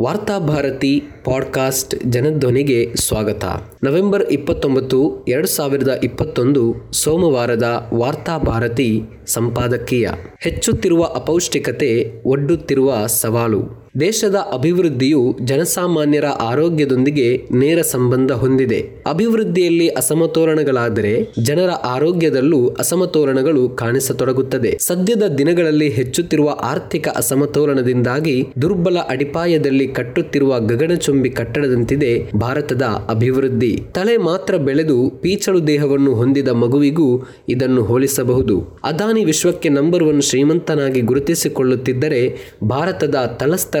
Varthabharati podcast ಜನಧ್ವನಿಗೆ ಸ್ವಾಗತ. November ಇಪ್ಪತ್ತೊಂಬತ್ತು, ಎರಡು ಸಾವಿರದ ಇಪ್ಪತ್ತೊಂದು ಸೋಮವಾರದ ವಾರ್ತಾಭಾರತಿ ಸಂಪಾದಕೀಯ. ಹೆಚ್ಚುತ್ತಿರುವ ಅಪೌಷ್ಟಿಕತೆ ಒಡ್ಡುತ್ತಿರುವ ಸವಾಲು. ದೇಶದ ಅಭಿವೃದ್ಧಿಯು ಜನಸಾಮಾನ್ಯರ ಆರೋಗ್ಯದೊಂದಿಗೆ ನೇರ ಸಂಬಂಧ ಹೊಂದಿದೆ. ಅಭಿವೃದ್ಧಿಯಲ್ಲಿ ಅಸಮತೋಲನಗಳಾದರೆ ಜನರ ಆರೋಗ್ಯದಲ್ಲೂ ಅಸಮತೋಲನಗಳು ಕಾಣಿಸತೊಡಗುತ್ತದೆ. ಸದ್ಯದ ದಿನಗಳಲ್ಲಿ ಹೆಚ್ಚುತ್ತಿರುವ ಆರ್ಥಿಕ ಅಸಮತೋಲನದಿಂದಾಗಿ ದುರ್ಬಲ ಅಡಿಪಾಯದಲ್ಲಿ ಕಟ್ಟುತ್ತಿರುವ ಗಗನಚುಂಬಿ ಕಟ್ಟಡದಂತಿದೆ ಭಾರತದ ಅಭಿವೃದ್ಧಿ. ತಲೆ ಮಾತ್ರ ಬೆಳೆದು ಪೀಚಳು ದೇಹವನ್ನು ಹೊಂದಿದ ಮಗುವಿಗೂ ಇದನ್ನು ಹೋಲಿಸಬಹುದು. ಅದಾನಿ ವಿಶ್ವಕ್ಕೆ ನಂಬರ್ ಒನ್ ಶ್ರೀಮಂತನಾಗಿ ಗುರುತಿಸಿಕೊಳ್ಳುತ್ತಿದ್ದರೆ ಭಾರತದ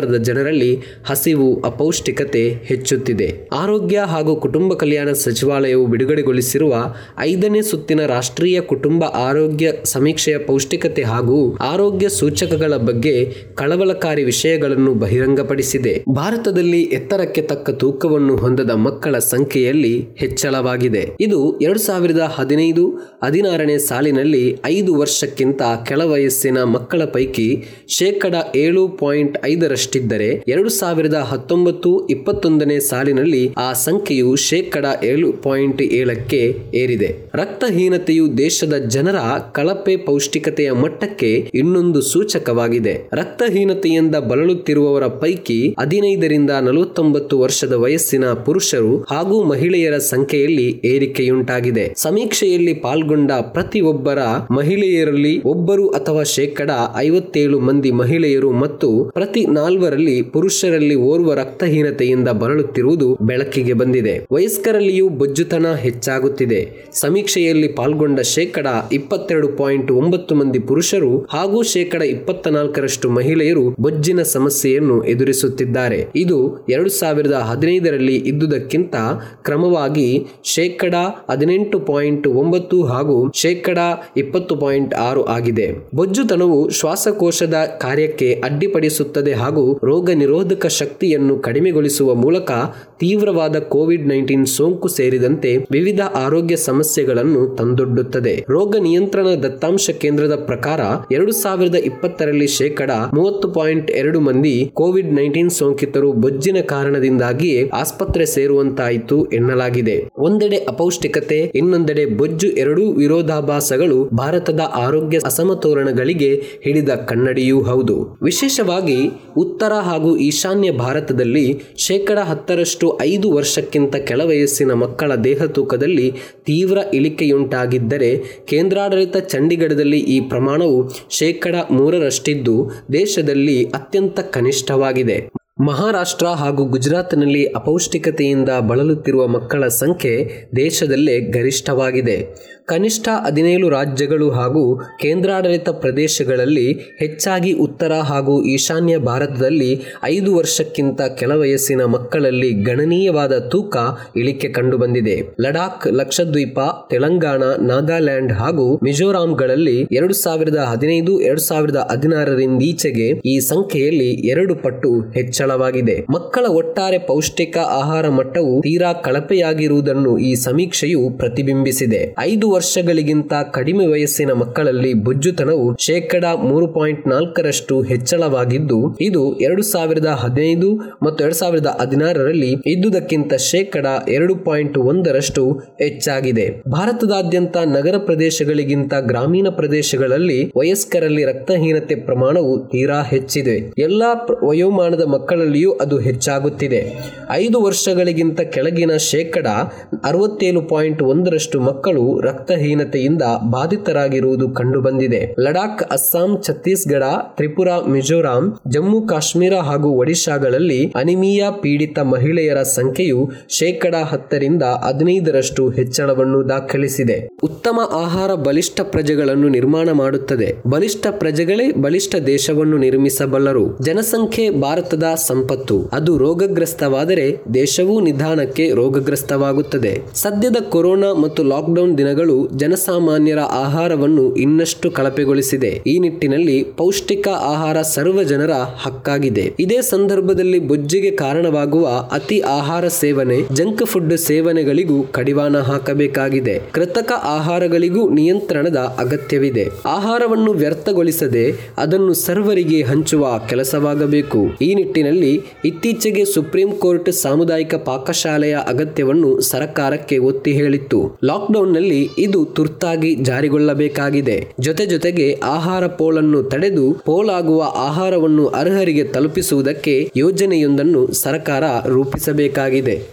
ತಳಸ್ತರದ ಜನರಲ್ಲಿ ಹಸಿವು, ಅಪೌಷ್ಟಿಕತೆ ಹೆಚ್ಚುತ್ತಿದೆ. ಆರೋಗ್ಯ ಹಾಗೂ ಕುಟುಂಬ ಕಲ್ಯಾಣ ಸಚಿವಾಲಯವು ಬಿಡುಗಡೆಗೊಳಿಸಿರುವ ಐದನೇ ಸುತ್ತಿನ ರಾಷ್ಟ್ರೀಯ ಕುಟುಂಬ ಆರೋಗ್ಯ ಸಮೀಕ್ಷೆಯ ಪೌಷ್ಟಿಕತೆ ಹಾಗೂ ಆರೋಗ್ಯ ಸೂಚಕಗಳ ಬಗ್ಗೆ ಕಳವಳಕಾರಿ ವಿಷಯಗಳನ್ನು ಬಹಿರಂಗಪಡಿಸಿದೆ. ಭಾರತದಲ್ಲಿ ಎತ್ತರಕ್ಕೆ ತಕ್ಕ ತೂಕವನ್ನು ಹೊಂದದ ಮಕ್ಕಳ ಸಂಖ್ಯೆಯಲ್ಲಿ ಹೆಚ್ಚಳವಾಗಿದೆ. ಇದು ಎರಡು ಸಾವಿರದ ಹದಿನೈದು ಹದಿನಾರನೇ ಸಾಲಿನಲ್ಲಿ ಐದು ವರ್ಷಕ್ಕಿಂತ ಕೆಳ ವಯಸ್ಸಿನ ಮಕ್ಕಳ ಪೈಕಿ ಶೇಕಡ ಏಳು ಪಾಯಿಂಟ್ ಐದರಷ್ಟಿದ್ದರೆ ಎರಡು ಸಾವಿರದ ಹತ್ತೊಂಬತ್ತು ಇಪ್ಪತ್ತೊಂದನೇ ಸಾಲಿನಲ್ಲಿ ಆ ಸಂಖ್ಯೆಯು ಶೇಕಡ ಏಳು ಪಾಯಿಂಟ್ ಏಳಕ್ಕೆ ಏರಿದೆ. ರಕ್ತಹೀನತೆಯು ದೇಶದ ಜನರ ಕಳಪೆ ಪೌಷ್ಟಿಕತೆಯ ಮಟ್ಟಕ್ಕೆ ಇನ್ನೊಂದು ಸೂಚಕವಾಗಿದೆ. ರಕ್ತಹೀನತೆಯಿಂದ ಬಳಲುತ್ತಿರುವವರ ಪೈಕಿ ಹದಿನೈದರಿಂದ ನಲವತ್ತೊಂಬತ್ತು ವರ್ಷದ ವಯಸ್ಸಿನ ಪುರುಷರು ಹಾಗೂ ಮಹಿಳೆಯರ ಸಂಖ್ಯೆಯಲ್ಲಿ ಏರಿಕೆಯುಂಟಾಗಿದೆ. ಸಮೀಕ್ಷೆಯಲ್ಲಿ ಪಾಲ್ಗೊಂಡ ಪ್ರತಿಯೊಬ್ಬರ ಮಹಿಳೆಯರಲ್ಲಿ ಒಬ್ಬರು ಅಥವಾ ಶೇಕಡ ಐವತ್ತೇಳು ಮಂದಿ ಮಹಿಳೆಯರು ಮತ್ತು ಪ್ರತಿ ನಾಲ್ವರಲ್ಲಿ ಪುರುಷರಲ್ಲಿ ಓರ್ವ ರಕ್ತಹೀನತೆಯಿಂದ ಬಳಲುತ್ತಿರುವುದು ಬೆಳಕಿಗೆ ಬಂದಿದೆ. ವಯಸ್ಕರಲ್ಲಿಯೂ ಬೊಜ್ಜುತನ ಹೆಚ್ಚಾಗುತ್ತಿದೆ. ಸಮೀಕ್ಷೆಯಲ್ಲಿ ಪಾಲ್ಗೊಂಡ ಶೇಕಡ ಇಪ್ಪತ್ತೆರಡು ಪಾಯಿಂಟ್ ಒಂಬತ್ತು ಮಂದಿ ಪುರುಷರು ಹಾಗೂ ಶೇಕಡ ಇಪ್ಪತ್ತ ನಾಲ್ಕರಷ್ಟು ಮಹಿಳೆಯರು ಬೊಜ್ಜಿನ ಸಮಸ್ಯೆಯನ್ನು ಎದುರಿಸುತ್ತಿದ್ದಾರೆ. ಇದು ಎರಡು ಸಾವಿರದ ಹದಿನೈದರಲ್ಲಿ ಇದ್ದುದಕ್ಕಿಂತ ಕ್ರಮವಾಗಿ ಶೇಕಡ ಹದಿನೆಂಟು ಪಾಯಿಂಟ್ ಒಂಬತ್ತು ಹಾಗೂ ಶೇಕಡ ಇಪ್ಪತ್ತು ಪಾಯಿಂಟ್ ಆರು ಆಗಿದೆ. ಬೊಜ್ಜುತನವು ಶ್ವಾಸಕೋಶದ ಕಾರ್ಯಕ್ಕೆ ಅಡ್ಡಿಪಡಿಸುತ್ತದೆ ಹಾಗೂ ರೋಗ ನಿರೋಧಕ ಶಕ್ತಿಯನ್ನು ಕಡಿಮೆಗೊಳಿಸುವ ಮೂಲಕ ತೀವ್ರವಾದ ಕೋವಿಡ್ ನೈನ್ಟೀನ್ ಸೋಂಕು ಸೇರಿದಂತೆ ವಿವಿಧ ಆರೋಗ್ಯ ಸಮಸ್ಯೆಗಳನ್ನು ತಂದೊಡ್ಡುತ್ತದೆ. ರೋಗ ನಿಯಂತ್ರಣ ದತ್ತಾಂಶ ಕೇಂದ್ರದ ಪ್ರಕಾರ ಎರಡು ಸಾವಿರದ ಇಪ್ಪತ್ತರಲ್ಲಿ ಶೇಕಡ ಮೂವತ್ತು ಪಾಯಿಂಟ್ ಎರಡು ಮಂದಿ ಕೋವಿಡ್ ನೈನ್ಟೀನ್ ಸೋಂಕಿತರು ಬೊಜ್ಜಿನ ಕಾರಣದಿಂದಾಗಿಯೇ ಆಸ್ಪತ್ರೆ ಸೇರುವಂತಾಯಿತು ಎನ್ನಲಾಗಿದೆ. ಒಂದೆಡೆ ಅಪೌಷ್ಟಿಕತೆ, ಇನ್ನೊಂದೆಡೆ ಬೊಜ್ಜು ಎರಡೂ ವಿರೋಧಾಭಾಸಗಳು ಭಾರತದ ಆರೋಗ್ಯ ಅಸಮತೋಲನಗಳಿಗೆ ಹಿಡಿದ ಕನ್ನಡಿಯೂ ಹೌದು. ವಿಶೇಷವಾಗಿ ಉತ್ತರ ಹಾಗೂ ಈಶಾನ್ಯ ಭಾರತದಲ್ಲಿ ಶೇಕಡ ಹತ್ತರಷ್ಟು ಐದು ವರ್ಷಕ್ಕಿಂತ ಕೆಳ ವಯಸ್ಸಿನ ಮಕ್ಕಳ ದೇಹ ತೂಕದಲ್ಲಿ ತೀವ್ರ ಇಳಿಕೆಯುಂಟಾಗಿದ್ದರೆ ಕೇಂದ್ರಾಡಳಿತ ಚಂಡೀಗಢದಲ್ಲಿ ಈ ಪ್ರಮಾಣವು ಶೇಕಡ ಮೂರರಷ್ಟಿದ್ದು ದೇಶದಲ್ಲಿ ಅತ್ಯಂತ ಕನಿಷ್ಠವಾಗಿದೆ. ಮಹಾರಾಷ್ಟ್ರ ಹಾಗೂ ಗುಜರಾತ್ನಲ್ಲಿ ಅಪೌಷ್ಟಿಕತೆಯಿಂದ ಬಳಲುತ್ತಿರುವ ಮಕ್ಕಳ ಸಂಖ್ಯೆ ದೇಶದಲ್ಲೇ ಗರಿಷ್ಠವಾಗಿದೆ. ಕನಿಷ್ಠ ಹದಿನೇಳು ರಾಜ್ಯಗಳು ಹಾಗೂ ಕೇಂದ್ರಾಡಳಿತ ಪ್ರದೇಶಗಳಲ್ಲಿ ಹೆಚ್ಚಾಗಿ ಉತ್ತರ ಹಾಗೂ ಈಶಾನ್ಯ ಭಾರತದಲ್ಲಿ ಐದು ವರ್ಷಕ್ಕಿಂತ ಕೆಲ ವಯಸ್ಸಿನ ಮಕ್ಕಳಲ್ಲಿ ಗಣನೀಯವಾದ ತೂಕ ಇಳಿಕೆ ಕಂಡುಬಂದಿದೆ. ಲಡಾಖ್, ಲಕ್ಷದ್ವೀಪ, ತೆಲಂಗಾಣ, ನಾಗಾಲ್ಯಾಂಡ್ ಹಾಗೂ ಮಿಜೋರಾಂಗಳಲ್ಲಿ ಎರಡು ಸಾವಿರದ ಹದಿನೈದು, ಎರಡು ಸಾವಿರದ ಹದಿನಾರರಿಂದೀಚೆಗೆ ಈ ಸಂಖ್ಯೆಯಲ್ಲಿ ಎರಡು ಪಟ್ಟು ಹೆಚ್ಚಳವಾಗಿದೆ ಮಕ್ಕಳ ಒಟ್ಟಾರೆ ಪೌಷ್ಟಿಕ ಆಹಾರ ಮಟ್ಟವು ತೀರಾ ಕಳಪೆಯಾಗಿರುವುದನ್ನು ಈ ಸಮೀಕ್ಷೆಯು ಪ್ರತಿಬಿಂಬಿಸಿದೆ. ಐದು ವರ್ಷಗಳಿಗಿಂತ ಕಡಿಮೆ ವಯಸ್ಸಿನ ಮಕ್ಕಳಲ್ಲಿ ಬುಜ್ಜುತನವು ಶೇಕಡ ಮೂರು ಪಾಯಿಂಟ್ ನಾಲ್ಕರಷ್ಟು ಹೆಚ್ಚಳವಾಗಿದ್ದು, ಇದು ಎರಡು ಸಾವಿರದ ಹದಿನೈದು ಮತ್ತು ಎರಡು ಸಾವಿರದ ಹದಿನಾರರಲ್ಲಿ ಇದ್ದುದಕ್ಕಿಂತ ಶೇಕಡ ಎರಡು ಪಾಯಿಂಟ್ ಒಂದರಷ್ಟು ಹೆಚ್ಚಾಗಿದೆ. ಭಾರತದಾದ್ಯಂತ ನಗರ ಪ್ರದೇಶಗಳಿಗಿಂತ ಗ್ರಾಮೀಣ ಪ್ರದೇಶಗಳಲ್ಲಿ ವಯಸ್ಕರಲ್ಲಿ ರಕ್ತಹೀನತೆ ಪ್ರಮಾಣವು ತೀರಾ ಹೆಚ್ಚಿದೆ. ಎಲ್ಲಾ ವಯೋಮಾನದ ಮಕ್ಕಳಲ್ಲಿಯೂ ಅದು ಹೆಚ್ಚಾಗುತ್ತಿದೆ. ಐದು ವರ್ಷಗಳಿಗಿಂತ ಕೆಳಗಿನ ಶೇಕಡ ಅರವತ್ತೇಳು ಪಾಯಿಂಟ್ ಒಂದರಷ್ಟು ಮಕ್ಕಳು ರಕ್ತಹೀನತೆಯಿಂದ ಬಾಧಿತರಾಗಿರುವುದು ಕಂಡುಬಂದಿದೆ. ಲಡಾಖ್, ಅಸ್ಸಾಂ, ಛತ್ತೀಸ್ಗಢ, ತ್ರಿಪುರಾ, ಮಿಜೋರಾಂ, ಜಮ್ಮು, ಕಾಶ್ಮೀರ ಹಾಗೂ ಒಡಿಶಾಗಳಲ್ಲಿ ಅನಿಮಿಯಾ ಪೀಡಿತ ಮಹಿಳೆಯರ ಸಂಖ್ಯೆಯು ಶೇಕಡ ಹತ್ತರಿಂದ ಹದಿನೈದರಷ್ಟು ಹೆಚ್ಚಳವನ್ನು ದಾಖಲಿಸಿದೆ. ಉತ್ತಮ ಆಹಾರ ಬಲಿಷ್ಠ ಪ್ರಜೆಗಳನ್ನು ನಿರ್ಮಾಣ ಮಾಡುತ್ತದೆ. ಬಲಿಷ್ಠ ಪ್ರಜೆಗಳೇ ಬಲಿಷ್ಠ ದೇಶವನ್ನು ನಿರ್ಮಿಸಬಲ್ಲರು. ಜನಸಂಖ್ಯೆ ಭಾರತದ ಸಂಪತ್ತು. ಅದು ರೋಗಗ್ರಸ್ತವಾದರೆ ದೇಶವೂ ನಿಧಾನಕ್ಕೆ ರೋಗಗ್ರಸ್ತವಾಗುತ್ತದೆ. ಸದ್ಯದ ಕೊರೋನಾ ಮತ್ತು ಲಾಕ್ಡೌನ್ ದಿನಗಳು ಜನಸಾಮಾನ್ಯರ ಆಹಾರವನ್ನು ಇನ್ನಷ್ಟು ಕಳಪೆಗೊಳಿಸಿದೆ. ಈ ನಿಟ್ಟಿನಲ್ಲಿ ಪೌಷ್ಟಿಕ ಆಹಾರ ಸರ್ವ ಜನರ ಹಕ್ಕಾಗಿದೆ. ಇದೇ ಸಂದರ್ಭದಲ್ಲಿ ಬೊಜ್ಜಿಗೆ ಕಾರಣವಾಗುವ ಅತಿ ಆಹಾರ ಸೇವನೆ, ಜಂಕ್ ಫುಡ್ ಸೇವನೆಗಳಿಗೂ ಕಡಿವಾಣ ಹಾಕಬೇಕಾಗಿದೆ. ಕೃತಕ ಆಹಾರಗಳಿಗೂ ನಿಯಂತ್ರಣದ ಅಗತ್ಯವಿದೆ. ಆಹಾರವನ್ನು ವ್ಯರ್ಥಗೊಳಿಸದೆ ಅದನ್ನು ಸರ್ವರಿಗೆ ಹಂಚುವ ಕೆಲಸವಾಗಬೇಕು. ಈ ನಿಟ್ಟಿನಲ್ಲಿ ಲಾಕ್ಡೌನ್ನಲ್ಲಿ ಇತ್ತೀಚೆಗೆ ಸುಪ್ರೀಂ ಕೋರ್ಟ್ ಸಾಮುದಾಯಿಕ ಪಾಕಶಾಲೆಯ ಅಗತ್ಯವನ್ನು ಸರ್ಕಾರಕ್ಕೆ ಒತ್ತಿ ಹೇಳಿತ್ತು. ಲಾಕ್ಡೌನ್ನಲ್ಲಿ ಇದು ತುರ್ತಾಗಿ ಜಾರಿಗೊಳ್ಳಬೇಕಾಗಿದೆ. ಜೊತೆ ಜೊತೆಗೆ ಆಹಾರ ಪೋಲನ್ನು ತಡೆದು ಪೋಲಾಗುವ ಆಹಾರವನ್ನು ಅರ್ಹರಿಗೆ ತಲುಪಿಸುವುದಕ್ಕೆ ಯೋಜನೆಯೊಂದನ್ನು ಸರ್ಕಾರ ರೂಪಿಸಬೇಕಾಗಿದೆ.